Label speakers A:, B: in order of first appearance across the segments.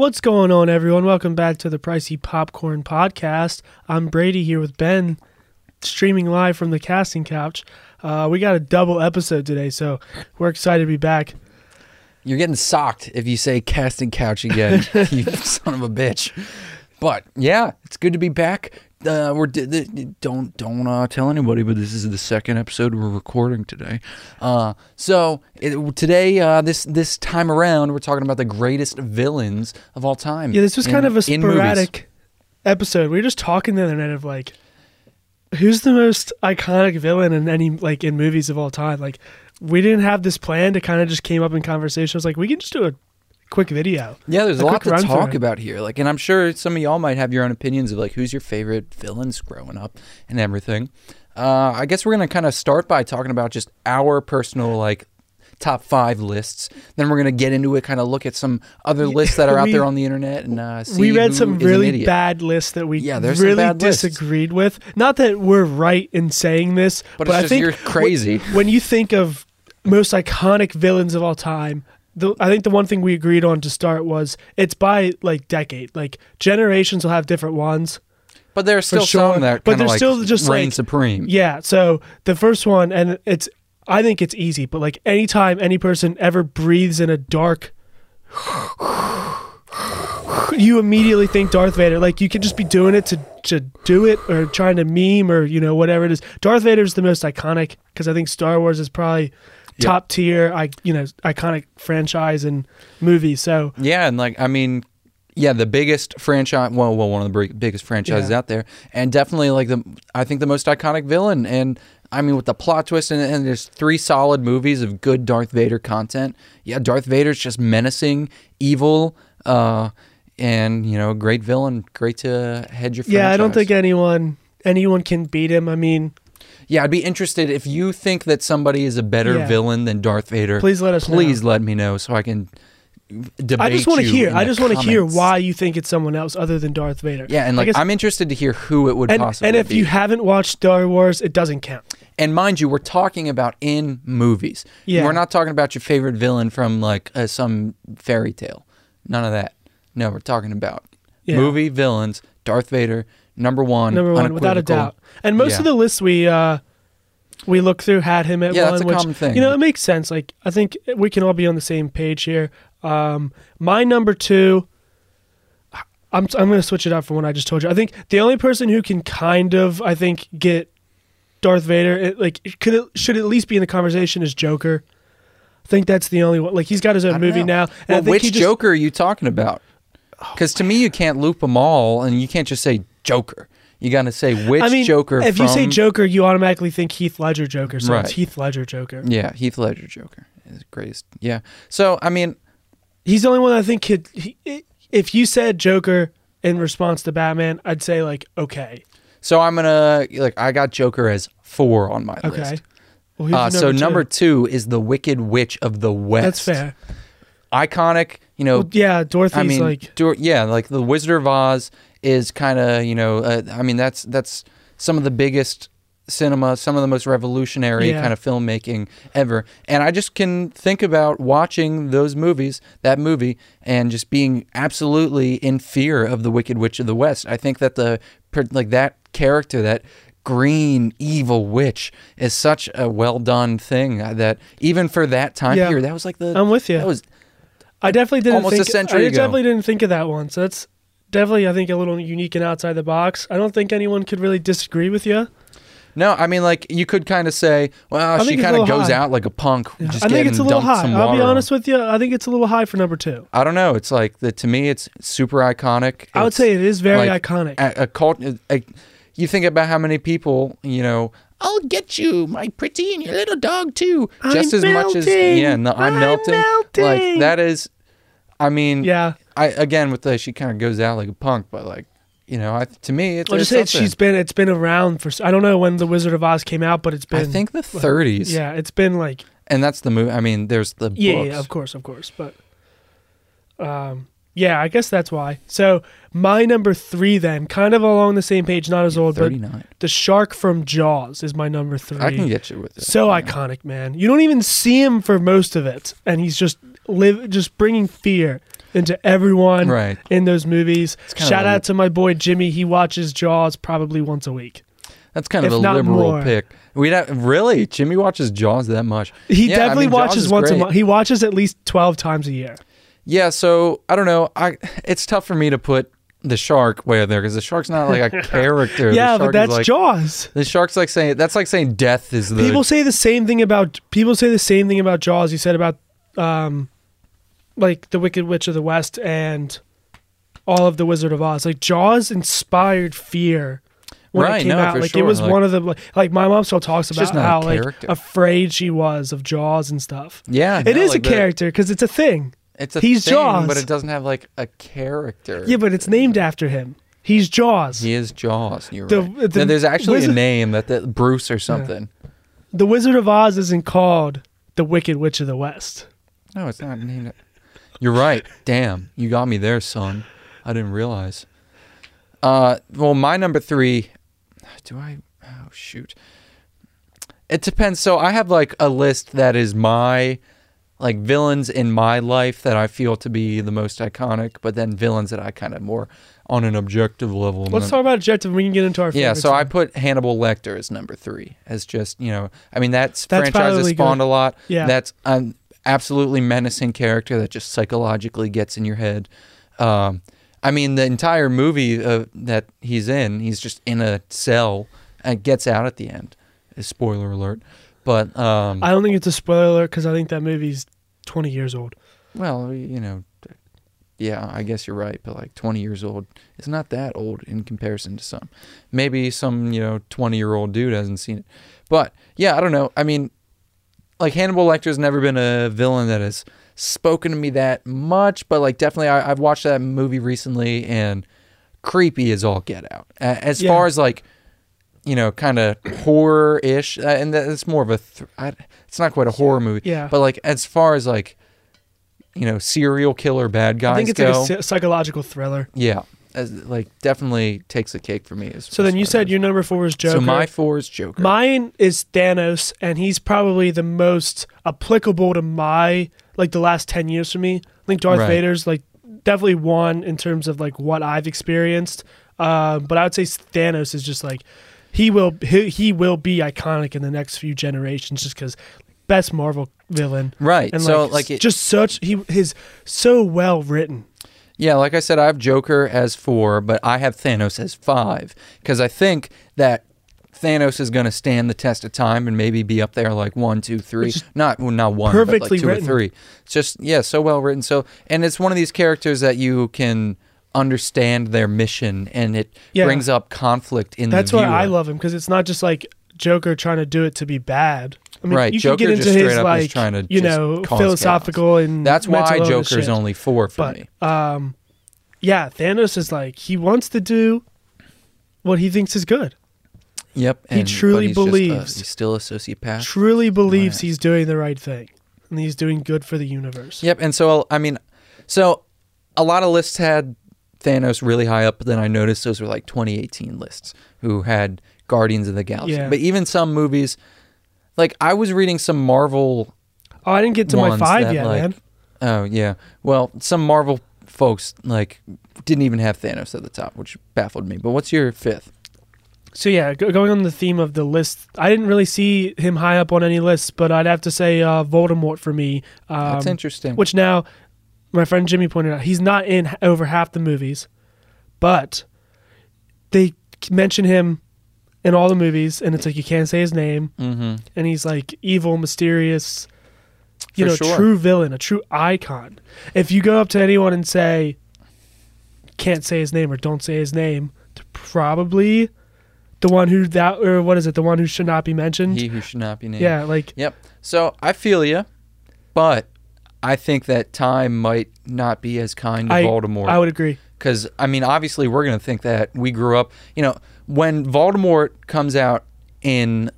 A: What's going on, everyone? Welcome back to the Pricey Popcorn Podcast. I'm Brady here with Ben, streaming live from the casting couch. Uh, we got a double episode today, so we're excited to be back.
B: You're getting socked if you say casting couch again, you son of a bitch. But yeah, it's good to be back. Uh, we're don't don't uh, tell anybody, but this is the second episode we're recording today. Uh, so it, today, uh, this this time around, we're talking about the greatest villains of all time.
A: Yeah, this was
B: in-
A: kind of a sporadic episode. We were just talking the other night of like, who's the most iconic villain in any like in movies of all time? Like, we didn't have this plan. It kind of just came up in conversation. I was like, we can just do a quick video.
B: Yeah, there's a,
A: a
B: lot to talk about here. Like, and I'm sure some of y'all might have your own opinions of like who's your favorite villains growing up and everything. Uh, I guess we're gonna kind of start by talking about just our personal like top five lists. Then we're gonna get into it, kind of look at some other lists that are out
A: We-
B: there on the internet and uh, see.
A: we read some really bad lists that we
B: Yeah,
A: really
B: bad lists.
A: disagreed with. Not that we're right in saying this,
B: But
A: but,
B: it's
A: I
B: just
A: think
B: you're crazy.
A: When, when you think of most iconic villains of all time, the, I think the one thing we agreed on to start was it's by like decade. Like generations will have different ones.
B: But there's still
A: sure.
B: some that
A: But there's
B: like
A: still just,
B: reign
A: like-
B: supreme.
A: Yeah. So the first one, and it's I think it's easy, but like anytime any person ever breathes in a dark. You immediately think Darth Vader. Like you could just be doing it to to do it, or trying to meme, or you know whatever it is. Darth Vader is the most iconic because I think Star Wars is probably
B: Yep.
A: top tier. I you know iconic franchise and movie. So
B: Yeah, and like I mean, yeah, the biggest franchise. Well, well, one of the biggest franchises
A: Yeah.
B: out there, and definitely like the I think the most iconic villain. And I mean, with the plot twist, and, and there's three solid movies of good Darth Vader content. Yeah, Darth Vader's just menacing, evil, uh, and you know, great villain. Great to head your.
A: yeah, I don't think anyone anyone can beat him. I mean,
B: Yeah, I'd be interested if you think that somebody is a better
A: Yeah.
B: villain than Darth Vader.
A: please let us know.
B: please let me know so I can debate.
A: I just want to
B: you
A: hear.
B: in
A: I
B: the
A: just want to hear
B: comments.
A: why you think it's someone else other than Darth Vader.
B: Yeah, and
A: I
B: like
A: guess-
B: I'm interested to hear who it would
A: and,
B: possibly
A: and if
B: be.
A: you haven't watched Star Wars, it doesn't count.
B: and mind you, we're talking about in movies.
A: Yeah.
B: we're not talking about your favorite villain from like uh, some fairy tale. None of that. No, we're talking about
A: Yeah.
B: movie villains. Darth Vader, number one,
A: Number one, without a doubt. And most
B: Yeah.
A: of the lists we uh, we look through had him at
B: Yeah,
A: one,
B: that's a
A: which
B: common thing.
A: you know it makes sense. Like I think we can all be on the same page here. Um, my number two. I'm I'm going to switch it up from what I just told you. I think the only person who can kind of I think get Darth Vader it, like it could should at least be in the conversation is Joker. I think that's the only one. Like he's got his own movie
B: know.
A: now.
B: Well, which
A: just-
B: Joker are you talking about? Because to me, you can't loop them all, and you can't just say Joker. You got to say which
A: I mean,
B: Joker.
A: If you say Joker, you automatically think Heath Ledger Joker. So
B: Right.
A: it's Heath Ledger Joker.
B: yeah, Heath Ledger Joker is greatest. Yeah. So I mean,
A: He's the only one I think could. He, if you said Joker in response to Batman, I'd say like okay,
B: so I'm gonna like I got Joker as four on my
A: okay.
B: list.
A: Well,
B: Uh, so
A: two?
B: number two is the Wicked Witch of the West.
A: That's fair.
B: Iconic, you know.
A: Well, yeah, Dorothy's
B: I mean,
A: like
B: Dor- yeah, like the Wizard of Oz is kind of you know. Uh, I mean, that's that's some of the biggest cinema, some of the most revolutionary
A: Yeah.
B: kind of filmmaking ever. And I just can think about watching those movies, that movie, and just being absolutely in fear of the Wicked Witch of the West. I think that the like that character, that green evil witch, is such a well done thing that even for that time
A: Yeah.
B: period, that was like the
A: I'm with you.
B: that was
A: I definitely didn't
B: almost a
A: think,
B: century
A: I
B: ago.
A: definitely didn't think of that one. So that's definitely I think a little unique and outside the box. I don't think anyone could really disagree with you.
B: No, I mean, like you could kind of say, well, she
A: a
B: kind of goes
A: high.
B: out like a punk,
A: Yeah.
B: just
A: I think it's a little high. I'll be honest with you. I think it's a little high for number two.
B: I don't know. It's like the to me, it's super iconic.
A: I would
B: It's
A: say it is very
B: like
A: iconic.
B: a, a cult. Uh, a, you think about how many people, you know. I'll get you, my pretty, and your little dog too.
A: I'm
B: just as much as
A: melting.
B: yeah, no, I'm,
A: I'm
B: melting.
A: melting.
B: Like that is, I mean,
A: yeah.
B: I again with the she kind of goes out like a punk, but like you know, I, to me, it's
A: I'll just say she's been it's been around for I don't know when the Wizard of Oz came out, but it's been
B: I think the 30s.
A: yeah, it's been like
B: and that's the movie. I mean, there's the
A: yeah,
B: books.
A: yeah, of course, of course, but um, Yeah, I guess that's why. So my number three, then, kind of along the same page, not as old, but the shark from Jaws is my number three.
B: I can get you with it.
A: so
B: Yeah.
A: iconic, man. You don't even see him for most of it, and he's just live, just bringing fear into everyone
B: Right.
A: in those movies. Shout out to my boy Jimmy. He watches Jaws probably once a week.
B: That's kind of a liberal
A: more.
B: pick. We don't really. Jimmy watches Jaws that much.
A: He
B: Yeah, I
A: definitely
B: mean,
A: watches once a month. He watches at least twelve times a year.
B: Yeah, so I don't know. I it's tough for me to put the shark way there because the shark's not like a character.
A: yeah, but that's
B: like,
A: Jaws.
B: The shark's like saying that's like saying death is the
A: People say the same thing about people say the same thing about Jaws. You said about um, like the Wicked Witch of the West and all of the Wizard of Oz. Like Jaws inspired fear when
B: Right,
A: it came
B: no,
A: out. Like
B: sure.
A: it was
B: Like-
A: one of the like my mom still talks about
B: just not a
A: how like afraid she was of Jaws and stuff.
B: yeah.
A: It
B: no,
A: is
B: like
A: a character because it's a thing.
B: It's a
A: He's
B: thing,
A: Jaws.
B: but it doesn't have like a character.
A: Yeah, but it's named after him. He's Jaws.
B: he is Jaws. You're
A: The-
B: right.
A: the
B: there's actually
A: wizard-
B: a name that the Bruce or something.
A: The Wizard of Oz isn't called the Wicked Witch of the West.
B: No, it's not named. You're right. Damn, you got me there, son. I didn't realize. Uh, well, my number three. Do I? Oh shoot. It depends. So I have like a list that is my like villains in my life that I feel to be the most iconic, but then villains that I kind of more on an objective level.
A: Let's talk about objective. We can get into our
B: Yeah, so I put Hannibal Lecter as number three as just you know, I mean that's,
A: That's
B: franchise has spawned
A: good.
B: a lot.
A: Yeah.
B: that's an absolutely menacing character that just psychologically gets in your head. Um, I mean, the entire movie uh, that he's in, he's just in a cell and gets out at the end. Spoiler alert, but um,
A: I don't think it's a spoiler alert because I think that movie's 20 years old.
B: well, you know, yeah, I guess you're right, but like 20 years old is not that old in comparison to some. Maybe some, you know, 20 year old dude hasn't seen it. But yeah, I don't know. I mean, like Hannibal Lecter's never been a villain that has spoken to me that much, but like definitely I, I've watched that movie recently and creepy as all get out. As
A: Yeah.
B: far as like, you know, kind of horror ish, uh, and that's more of a, th- I, it's not quite a horror movie,
A: Yeah.
B: but like as far as like, you know, serial killer bad guys
A: I think it's
B: go,
A: like a psychological thriller.
B: yeah, as, like definitely takes the cake for me. As,
A: So then you said your number four is Joker.
B: So my four is Joker.
A: Mine is Thanos, and he's probably the most applicable to my like the last ten years for me. I think Darth
B: Right.
A: Vader's like definitely one in terms of like what I've experienced. Uh, but I would say Thanos is just like he will he, he will be iconic in the next few generations just because best Marvel villain
B: right.
A: and
B: so
A: like,
B: like it,
A: just such he his so well written.
B: Yeah, like I said, I have Joker as four, but I have Thanos as five because I think that Thanos is going to stand the test of time and maybe be up there like one, two, three. Not well, not one,
A: perfectly
B: but like two
A: written.
B: or three. It's just yeah, so well written. So and it's one of these characters that you can understand their mission and it
A: Yeah.
B: brings up conflict in
A: That's
B: the
A: why. I love him because it's not just like Joker trying to do it to be bad. I mean,
B: Right,
A: you
B: Joker
A: can get
B: just
A: into his
B: straight up is
A: like
B: trying to
A: you know philosophical and
B: That's why Joker's
A: shit.
B: only four for
A: But
B: me.
A: um, yeah, Thanos is like he wants to do what he thinks is good.
B: Yep,
A: he
B: and-
A: truly
B: he's just a-
A: believes.
B: he's still a sociopath.
A: Truly believes
B: yeah.
A: he's doing the right thing and he's doing good for the universe.
B: Yep, and so I mean, so a lot of lists had Thanos really high up, but then I noticed those were like 2018 lists who had Guardians of the Galaxy.
A: Yeah.
B: But even some movies, like I was reading some Marvel.
A: Oh, I didn't get to my five
B: that,
A: yet,
B: like,
A: man.
B: Oh yeah, well some Marvel folks like didn't even have Thanos at the top, which baffled me. But what's your fifth?
A: So yeah, go- going on the theme of the list, I didn't really see him high up on any lists, but I'd have to say uh, Voldemort for me. Um,
B: That's interesting.
A: Which now, my friend Jimmy pointed out, he's not in over half the movies, but they mention him in all the movies, and it's like you can't say his name,
B: mm-hmm.
A: and he's like evil, mysterious, you
B: For
A: know,
B: sure.
A: true villain, a true icon. If you go up to anyone and say, can't say his name or don't say his name, probably the one who that or what is it, the one who should not be mentioned.
B: He who should not be named.
A: yeah, like
B: Yep. So I feel you, but I think that time might not be as kind to
A: I-
B: Voldemort.
A: I would agree.
B: because I mean, obviously, we're gonna think that we grew up. You know, when Voldemort comes out in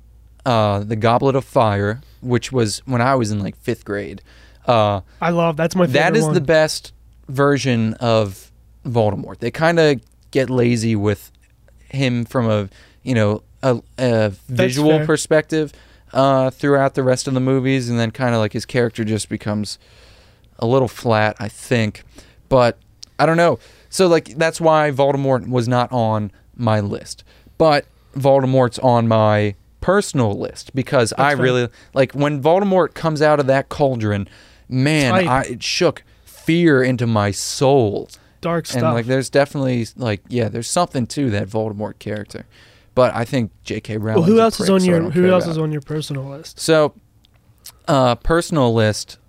B: uh, the Goblet of Fire, which was when I was in like fifth grade. Uh,
A: I love that's my favorite
B: that is
A: one.
B: the best version of Voldemort. They kind of get lazy with him from a you know a, a visual perspective uh, throughout the rest of the movies, and then kind of like his character just becomes a little flat, I think. But I don't know. So like that's why Voldemort was not on my list, but Voldemort's on my personal list because I
A: fair.
B: really like when Voldemort comes out of that cauldron. Man, I, it shook fear into my soul
A: Dark stuff.
B: and like there's definitely like yeah there's something to that voldemort character but i think j.k rowling
A: well, who else is on your Who else is
B: on
A: your personal list?
B: so uh personal list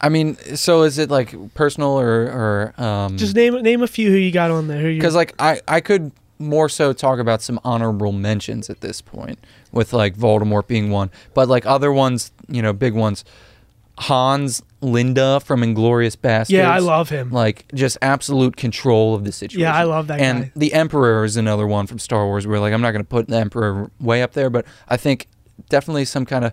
B: i mean so is it like personal or or um
A: Just name name a few who you got on there.
B: Because like i i could more so talk about some honorable mentions at this point with like voldemort being one but like other ones you know big ones hans landa from inglourious basterds
A: yeah, I love him.
B: like just absolute control of the situation.
A: Yeah, I love that guy.
B: and
A: guy.
B: the Emperor is another one from Star Wars where like I'm not going to put the Emperor way up there, but I think definitely some kind of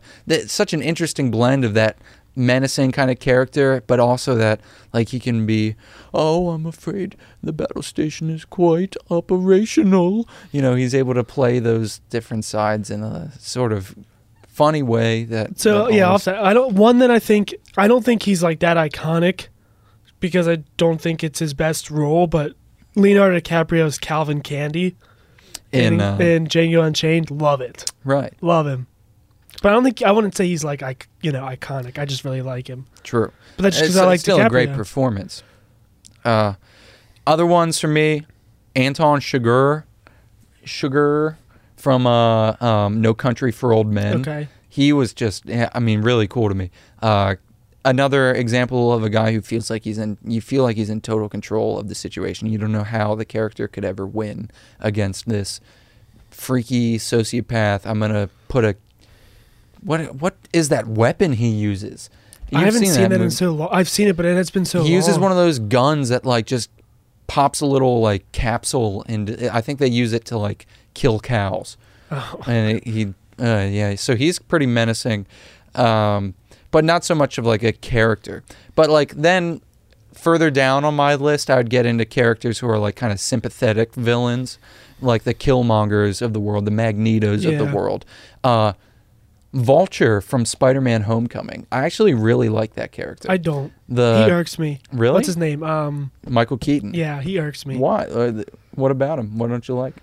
B: such an interesting blend of that menacing kind of character, but also that like he can be, oh, I'm afraid the battle station is quite operational. You know, he's able to play those different sides in a sort of funny way that.
A: So
B: that
A: yeah, offset. I don't one that I think I don't think he's like that iconic because I don't think it's his best role, but Leonardo DiCaprio's Calvin Candie
B: in
A: in,
B: uh,
A: in Django Unchained, love it,
B: right,
A: love him. But I don't think I wouldn't say he's like like you know iconic. I just really like him.
B: true.
A: But that's just because I like
B: still
A: DiCaprio.
B: a great performance. Uh, other ones for me, Anton Chigurh, Chigurh from uh, um, No Country for Old Men.
A: Okay.
B: He was just, I mean, really cool to me. Uh, another example of a guy who feels like he's in, you feel like he's in total control of the situation. You don't know how the character could ever win against this freaky sociopath. I'm gonna put a, what what is that weapon he uses?
A: I haven't seen, that, in so long. I've seen it, but it has been so long.
B: he uses one of those guns that like just pops a little like capsule and I think they use it to like kill cows.
A: Oh.
B: And he uh, yeah, so he's pretty menacing. Um, but not so much of like a character. But like then further down on my list I would get into characters who are like kind of sympathetic villains, like the Killmongers of the world, the Magnetos of the world. Uh Vulture from Spider-Man Homecoming. I actually really like that character.
A: I don't.
B: the
A: he irks me.
B: really
A: What's his name? Um,
B: Michael Keaton.
A: yeah, he irks me.
B: Why? Uh, what about him? What don't you like?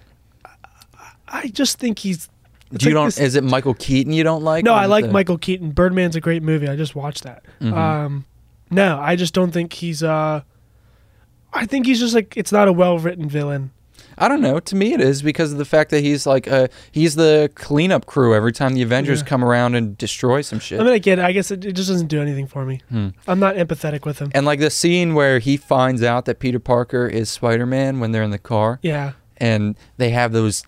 A: I just think he's.
B: Do you
A: like
B: don't?
A: this-
B: is it Michael Keaton you don't like?
A: no, I like
B: the-
A: Michael Keaton. Birdman's a great movie. I just watched that.
B: Mhm.
A: Um, no, I just don't think he's. Uh, I think he's just like it's not a well written villain.
B: I don't know. To me, it is because of the fact that he's like uh, he's the cleanup crew every time the Avengers
A: Yeah.
B: come around and destroy some shit.
A: I mean, I get it. I guess it, it just doesn't do anything for me.
B: Hmm.
A: I'm not empathetic with him.
B: And like the scene where he finds out that Peter Parker is Spider Man when they're in the car,
A: Yeah,
B: and they have those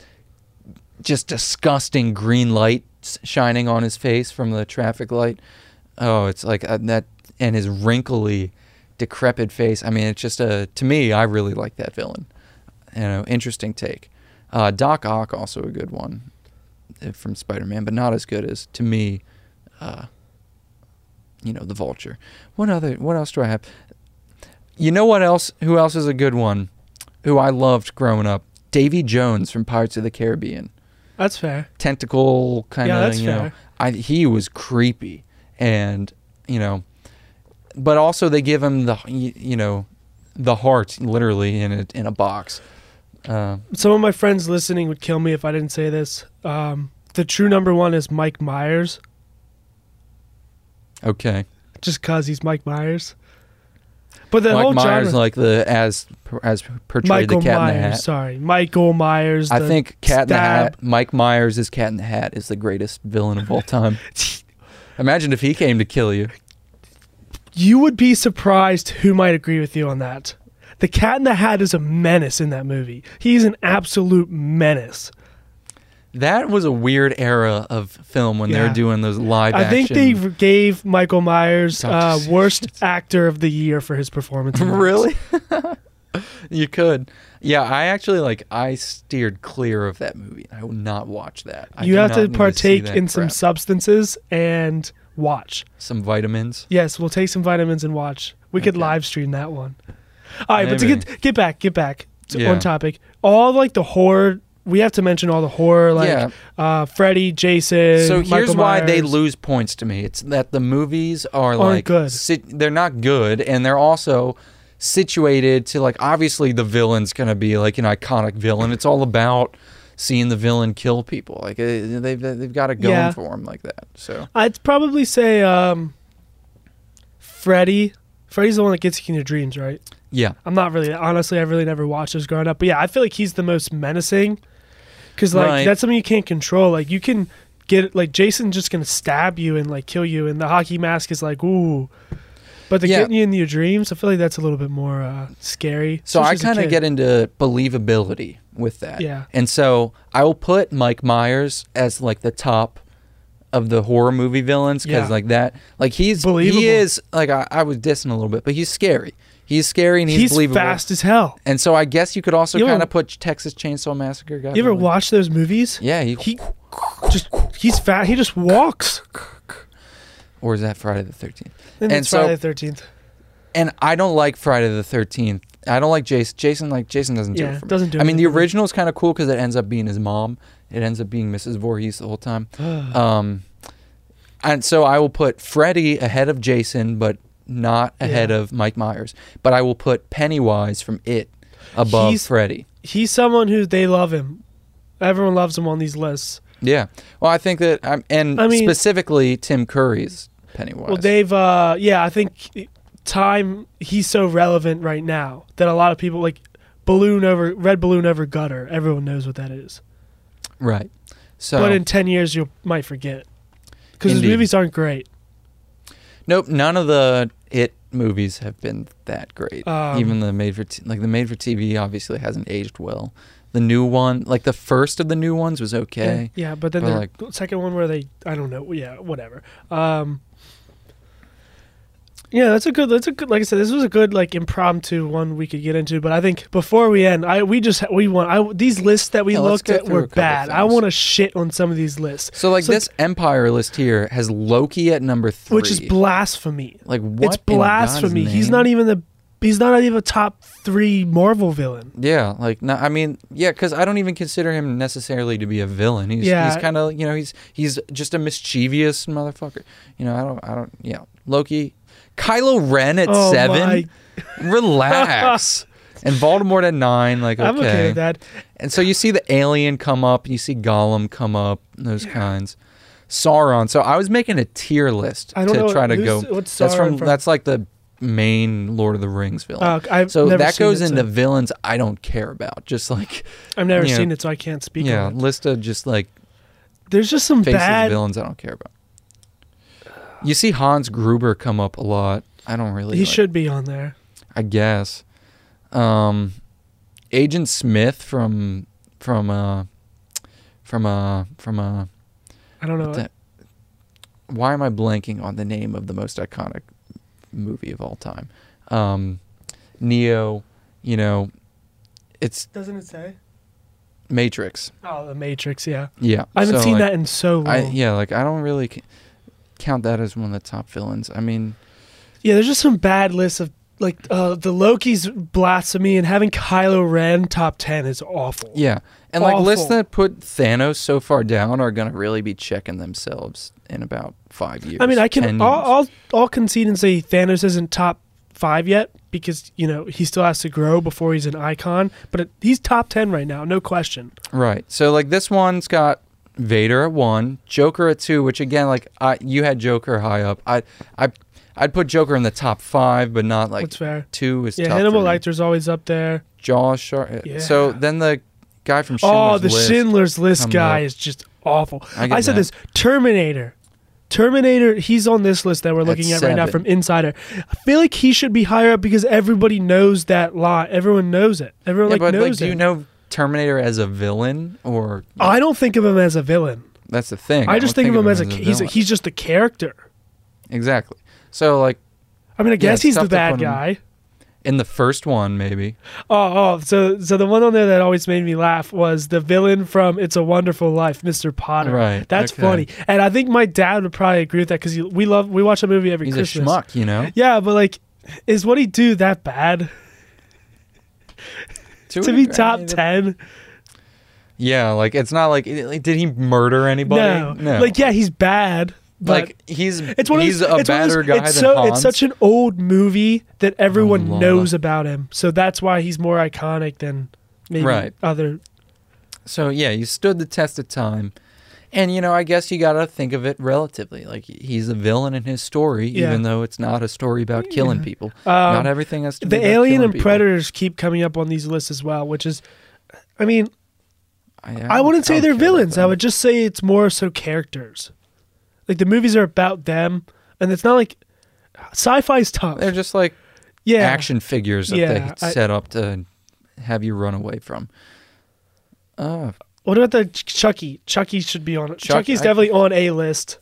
B: just disgusting green lights shining on his face from the traffic light. Oh, it's like uh, that, and his wrinkly, decrepit face. I mean, it's just a to me. I really like that villain. You know, interesting take. Uh, Doc Ock also a good one uh, from Spider Man, but not as good as to me. Uh, you know, the Vulture. What other? What else do I have? You know what else? Who else is a good one? Who I loved growing up? Davy Jones from Pirates of the Caribbean.
A: that's fair.
B: Tentacle kind of.
A: Yeah, that's
B: you know,
A: fair.
B: I he was creepy, and you know, but also they give him the you know, the heart literally in a in a box. Uh,
A: Some of my friends listening would kill me if I didn't say this. Um, the true number one is Mike Myers,
B: okay,
A: just cause he's Mike Myers. But the
B: Mike
A: whole
B: Myers
A: genre,
B: like the as as portrayed
A: Michael
B: the Cat in the
A: Myers.
B: Hat.
A: Sorry, Michael Myers.
B: I
A: the
B: think Cat in the. Hat. Mike Myers is Cat in the Hat is the greatest villain of all time. Imagine if he came to kill you.
A: You would be surprised who might agree with you on that. The Cat in the Hat is a menace in that movie. He's an absolute menace.
B: That was a weird era of film when they were doing those live
A: I think
B: action.
A: they gave Michael Myers uh, worst actor of the year for his performance.
B: really? you could. Yeah, I actually like. I steered clear of that movie. I will not watch that. I
A: you have to partake
B: that
A: in some substances and watch.
B: some vitamins.
A: Yes, we'll take some vitamins and watch. We could live stream that one. All right, but to get get back, get back to
B: Yeah.
A: on topic. All like the horror. We have to mention all the horror, like
B: Yeah.
A: uh, Freddy, Jason.
B: So here's
A: Michael
B: why they lose points to me. It's that the movies are
A: Aren't
B: like
A: good.
B: sit- they're not good, and they're also situated to like obviously the villain's gonna be like an iconic villain. It's all about seeing the villain kill people. Like uh, they've they've got it going
A: Yeah.
B: for him like that. So
A: I'd probably say um, Freddy. Freddy's the one that gets you in your dreams, right?
B: yeah,
A: I'm not really honestly. I really never watched those growing up, but yeah, I feel like he's the most menacing because like
B: Right.
A: that's something you can't control. Like you can get like Jason's just gonna stab you and like kill you, and the hockey mask is like ooh. But the
B: Yeah.
A: getting you in your dreams, I feel like that's a little bit more uh, scary.
B: So I
A: especially as a
B: kind of get into believability with that.
A: Yeah.
B: And so I will put Mike Myers as like the top of the horror movie villains because
A: Yeah.
B: like that, like he's
A: Believable.
B: he is like I, I was dissing a little bit, but he's scary. He's scary and he's,
A: he's
B: believable.
A: fast as hell.
B: And so I guess you could also kind of put Texas Chainsaw Massacre guy.
A: You ever
B: behind.
A: watch those movies?
B: Yeah, he,
A: He just he's fat. He just walks.
B: or is that Friday the Thirteenth?
A: And,
B: so-
A: Friday the Thirteenth.
B: And I don't like Friday the Thirteenth. I don't like Jason. Jason like Jason doesn't do
A: Yeah,
B: it for me.
A: doesn't do.
B: I mean, the
A: anything for me.
B: original is kind of cool because it ends up being his mom. It ends up being Mrs. Voorhees the whole time. Um, and so I will put Freddy ahead of Jason, but not ahead
A: Yeah.
B: of Mike Myers. But I will put Pennywise from It above
A: He's-
B: Freddy.
A: He's someone who they love him. Everyone loves him on these lists.
B: Yeah. Well, I think that, um, and
A: I mean-
B: specifically Tim Curry's Pennywise.
A: Well, they've uh yeah, I think time he's so relevant right now that a lot of people like balloon over red balloon over gutter. Everyone knows what that is.
B: Right. So
A: But in 10 years you might forget. Cuz his movies aren't great.
B: nope, none of the It movies have been that great.
A: Um,
B: Even the made for t- like the made for TV obviously hasn't aged well. The new one, like the first of the new ones, was okay.
A: Yeah, yeah, but then
B: But,
A: the
B: like-
A: second one where they I don't know. Yeah, whatever. Um yeah, that's a good. That's a good. Like I said, this was a good like impromptu one we could get into. But I think before we end, I we just we want I these lists that we
B: Yeah,
A: looked at were bad. I want to shit on some of these lists,
B: So like
A: So-
B: this Empire list here has Loki at number three,
A: which is blasphemy.
B: like what?
A: it's blasphemy. He's not even the. He's not even a top three Marvel villain.
B: Yeah, like no, I mean, yeah, because I don't even consider him necessarily to be a villain. He's
A: Yeah.
B: he's kind of you know he's he's just a mischievous motherfucker. You know, I don't I don't yeah. Loki, Kylo Ren at
A: Oh
B: seven,
A: my-
B: relax, and Voldemort at nine. Like okay,
A: I'm okay with that.
B: and so you see the alien come up, you see Gollum come up, those kinds. Sauron. So I was making a tier list to
A: know
B: try to go.
A: What's
B: That's from,
A: Sauron from?
B: that's like the main Lord of the Rings villain.
A: Uh,
B: So that
A: seen
B: goes
A: it,
B: into
A: so-
B: villains I don't care about. Just like
A: I've never
B: you know,
A: seen it, so I can't speak.
B: yeah,
A: on it.
B: list of just like
A: There's just some bad.
B: villains I don't care about. You see Hans Gruber come up a lot. I don't really.
A: He
B: like-
A: should be on there.
B: I guess. Um, Agent Smith from from uh from uh from uh.
A: I don't know.
B: what the- why am I blanking on the name of the most iconic movie of all time? Um, Neo. You know, it's
A: Doesn't it say?
B: Matrix.
A: Oh, The Matrix. Yeah,
B: Yeah,
A: I haven't
B: so,
A: seen
B: like,
A: that in so long.
B: I yeah, like I don't really count that as one of the top villains. I mean,
A: Yeah, there's just some bad lists of like uh, the Loki's blasphemy and having Kylo Ren top ten is awful.
B: yeah, and like lists that put Thanos so far down are gonna really be checking themselves in about five years.
A: I mean, I can. I'll, I'll I'll concede and say Thanos isn't top five yet because you know he still has to grow before he's an icon, but it, he's top ten right now, no question.
B: right. So like this one's got Vader at one, Joker at two, which again, like I you had Joker high up. I I I'd put Joker in the top five, but not like
A: That's fair.
B: two is
A: Yeah,
B: tough
A: Hannibal. Lecter's always up there.
B: Jaw sharp.
A: Uh, yeah.
B: So then the guy from oh, Schindler's
A: oh, the
B: List.
A: Schindler's List guy
B: up.
A: is just awful.
B: I
A: I, said
B: that.
A: this Terminator. Terminator, he's on this list that we're looking at right now from Insider. I feel like he should be higher up because everybody knows that line. Everyone knows it. Everyone
B: Yeah,
A: like knows
B: like, do
A: it.
B: you know Terminator as a villain or
A: I don't think of him as a villain.
B: that's the thing?
A: I just think, of him as a, he's a,
B: villain.
A: he's just a character.
B: exactly. So like
A: I mean, I guess
B: it's
A: he's the
B: to
A: bad
B: put him-
A: guy.
B: In the first one, maybe.
A: Oh, oh, so so the one on there that always made me laugh was the villain from It's a Wonderful Life, Mr. Potter.
B: Right,
A: That's
B: okay.
A: funny, and I think my dad would probably agree with that because we love we watch a movie every
B: He's
A: Christmas.
B: a schmuck, you know.
A: Yeah, but like, is what he do that bad to
B: a
A: be top
B: I
A: ten?
B: Yeah, like it's not like like, did he murder anybody?
A: No. no. like yeah, he's bad. But
B: like he's
A: it's one of
B: he's
A: those,
B: a
A: it's
B: badder
A: those-
B: guy
A: it's
B: than
A: so
B: Hans.
A: it's such an old movie that everyone
B: Oh,
A: knows about him. So that's why he's more iconic than maybe
B: Right.
A: other.
B: So yeah, you stood the test of time. And you know, I guess you got to think of it relatively. Like he's a villain in his story,
A: Yeah.
B: even though it's not a story about killing
A: Yeah.
B: people.
A: Um,
B: not everything has to be
A: the Alien and
B: people.
A: Predators keep coming up on these lists as well, which is, I mean,
B: I,
A: I wouldn't say they're villains. I would just say it's more so characters. Like the movies are about them, and it's not like sci-fi's tough.
B: They're just like
A: yeah,
B: action figures that
A: Yeah,
B: they
A: I-
B: set up to have you run away from. Uh,
A: What about the Ch- Chucky? Chucky should be on it.
B: Chuck-
A: Chucky's
B: I-
A: definitely on a list.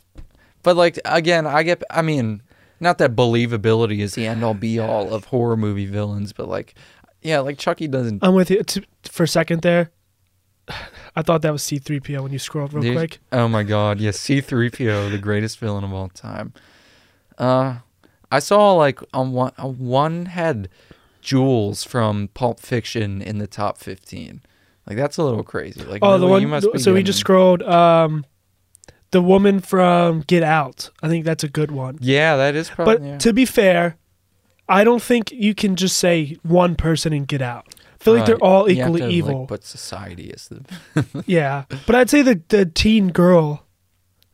B: but like again, I get. I mean, not that believability is the end all be all of horror movie villains, but like, yeah, like Chucky doesn't.
A: I'm with you T- for a second there. I thought that was C3PO when you scrolled real
B: Dude,
A: quick.
B: Oh my god, yes, C3PO, the greatest villain of all time. Uh I saw like on one on one had Jules from Pulp Fiction in the top 15. Like that's a little crazy. Like
A: Oh, the one.
B: you must be
A: so we just scrolled. Um, the woman from Get Out. I think that's a good one.
B: Yeah, that is probably
A: But
B: yeah.
A: to be fair, I don't think you can just say one person and get out. I feel like they're
B: Right.
A: all equally
B: to, like,
A: evil.
B: but society is the
A: yeah, but I'd say the the teen girl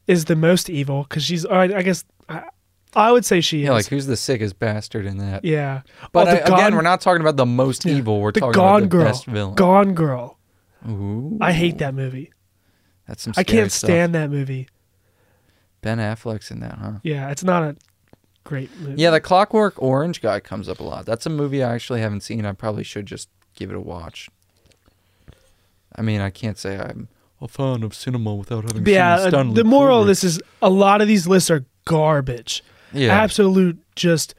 A: is the most evil because she's. all right, I guess I, I would say she
B: Yeah,
A: is.
B: like who's the sickest bastard in that?
A: yeah,
B: But
A: Oh,
B: I-
A: the
B: again, we're not talking about the most
A: Yeah.
B: evil. We're
A: the
B: talking
A: Gone
B: about the
A: Girl.
B: best villain.
A: Gone Girl.
B: Ooh,
A: I hate that movie.
B: That's some.
A: I can't
B: stuff.
A: stand that movie.
B: Ben Affleck's in that, huh?
A: Yeah, it's not a great movie.
B: Yeah, the Clockwork Orange guy comes up a lot. That's a movie I actually haven't seen. I probably should just give it a watch. I mean, I can't say I'm a fan of cinema without having
A: But yeah.
B: seen
A: uh,
B: Stanley
A: the moral of this is a lot of these lists are garbage.
B: yeah,
A: Absolute, just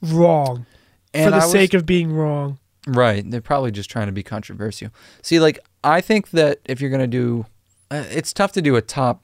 A: wrong
B: and
A: for the
B: was-
A: sake of being wrong.
B: Right. They're probably just trying to be controversial. See, like I think that if you're gonna do, uh, it's tough to do a top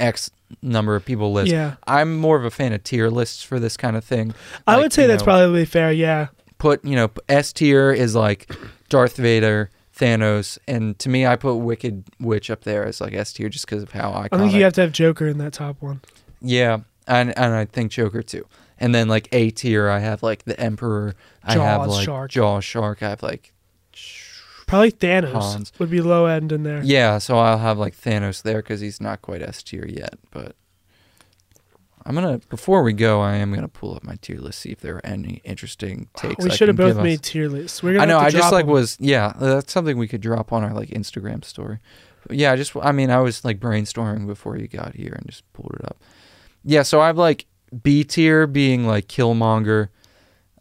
B: X number of people list.
A: Yeah.
B: I'm more of a fan of tier lists for this kind of thing.
A: I
B: Like,
A: would say that's
B: know,
A: probably fair. Yeah.
B: put you know S tier is like Darth Vader, Thanos, and to me I put Wicked Witch up there as like S tier just because of how iconic.
A: I think you have to have Joker in that top one.
B: yeah, and and I think Joker too. And then like A tier, I have like the Emperor. I have like
A: Shark.
B: Jaw Shark. I have like
A: Probably Thanos
B: Hans.
A: would be low end in there.
B: yeah, so I'll have like Thanos there because he's not quite S tier yet. But I'm gonna before we go, I am gonna pull up my tier list see if there are any interesting takes.
A: we
B: I
A: should have both made tier lists. We're gonna
B: I know. I just
A: like
B: like
A: 'em.
B: was yeah. That's something we could drop on our like Instagram story. But yeah, I just I mean I was like brainstorming before you got here and just pulled it up. Yeah, so I have like B tier being like Killmonger,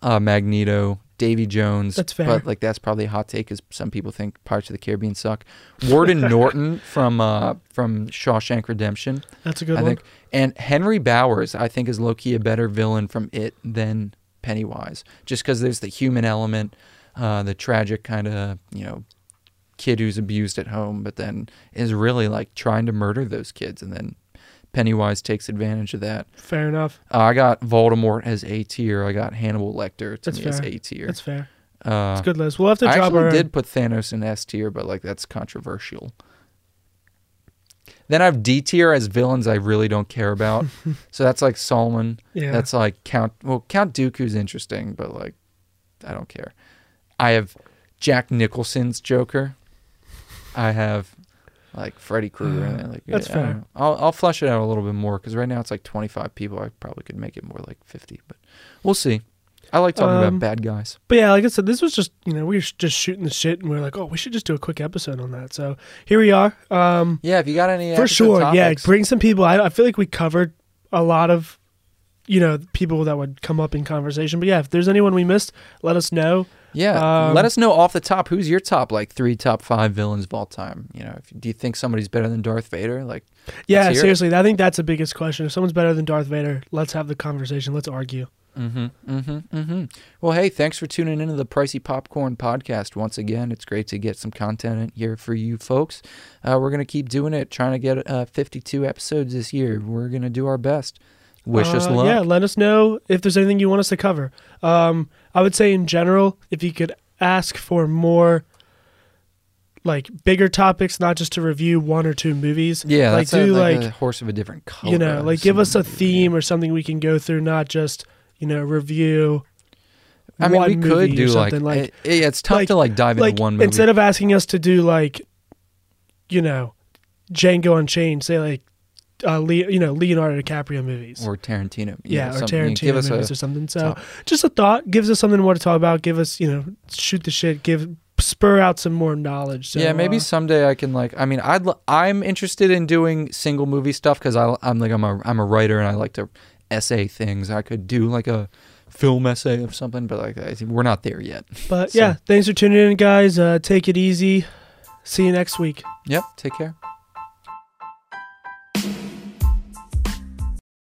B: uh, Magneto, Davy Jones.
A: That's fair.
B: But like that's probably a hot take because some people think Pirates of the Caribbean suck. Warden Norton from uh from Shawshank Redemption.
A: That's a good
B: I
A: one.
B: think, and Henry Bowers, I think, is low key a better villain from it than Pennywise, just because there's the human element, uh, the tragic kind of you know kid who's abused at home, but then is really like trying to murder those kids, and then Pennywise takes advantage of that.
A: Fair enough.
B: Uh, I got Voldemort as A tier. I got Hannibal Lecter to
A: That's
B: me as. A tier.
A: That's fair.
B: Uh,
A: It's a good list. We'll have to
B: I
A: drop
B: actually
A: our.
B: did put Thanos in S tier, but like that's controversial. Then I have D tier as villains I really don't care about. so that's like Solomon.
A: Yeah.
B: That's like Count. Well, Count Dooku's interesting, but like I don't care. I have Jack Nicholson's Joker. I have like Freddy Krueger. there. Like,
A: That's
B: yeah,
A: fair.
B: I'll I'll flesh it out a little bit more because right now it's like 25 people. I probably could make it more like 50, but we'll see. I like talking
A: Um,
B: about bad guys.
A: But yeah, like I said, this was just you know we were just shooting the shit, and we are like, oh, we should just do a quick episode on that. So here we are. Um,
B: Yeah, if you got any
A: for sure. Yeah, bring some people. I, I feel like we covered a lot of, you know, people that would come up in conversation. But yeah, if there's anyone we missed, let us know.
B: Yeah,
A: Um,
B: let us know off the top who's your top like three, top five villains of all time. You know, if, do you think somebody's better than Darth Vader? Like,
A: Yeah,
B: it.
A: seriously, I think that's the biggest question. If someone's better than Darth Vader, let's have the conversation. Let's argue.
B: Mm-hmm. Mm-hmm. Mm-hmm. Well, hey, thanks for tuning into the Pricey Popcorn podcast once again. It's great to get some content in here for you folks. Uh, we're gonna keep doing it, trying to get uh, 52 episodes this year. We're gonna do our best. Wish us
A: Uh,
B: luck.
A: Yeah, let us know if there's anything you want us to cover. Um, I would say in general, if you could ask for more, like bigger topics, not just to review one or two movies.
B: Yeah,
A: like
B: that's a,
A: do
B: like,
A: like,
B: a horse of a different color.
A: you know, like give us a theme or something we can go through, not just you know review.
B: I mean, we could do like,
A: something like
B: it- yeah, it's tough
A: like-
B: to like dive
A: like
B: into one movie.
A: instead of asking us to do like, you know, Django Unchained, say like, uh, Le- you know, Leonardo DiCaprio movies.
B: or Tarantino.
A: yeah,
B: know,
A: or. Tarantino
B: Give us
A: movies
B: a
A: or something. So
B: top-
A: just a thought gives us something more to talk about. Give us, you know, shoot the shit. Give spur out some more knowledge. So,
B: yeah, maybe
A: uh,
B: someday I can like. I mean, I'd l- I'm interested in doing single movie stuff because I'm like I'm a I'm a writer and I like to essay things. I could do like a film essay of something, but like I think we're not there yet.
A: But
B: so-
A: yeah, thanks for tuning in, guys. Uh, take it easy. See you next week.
B: Yep. Take care.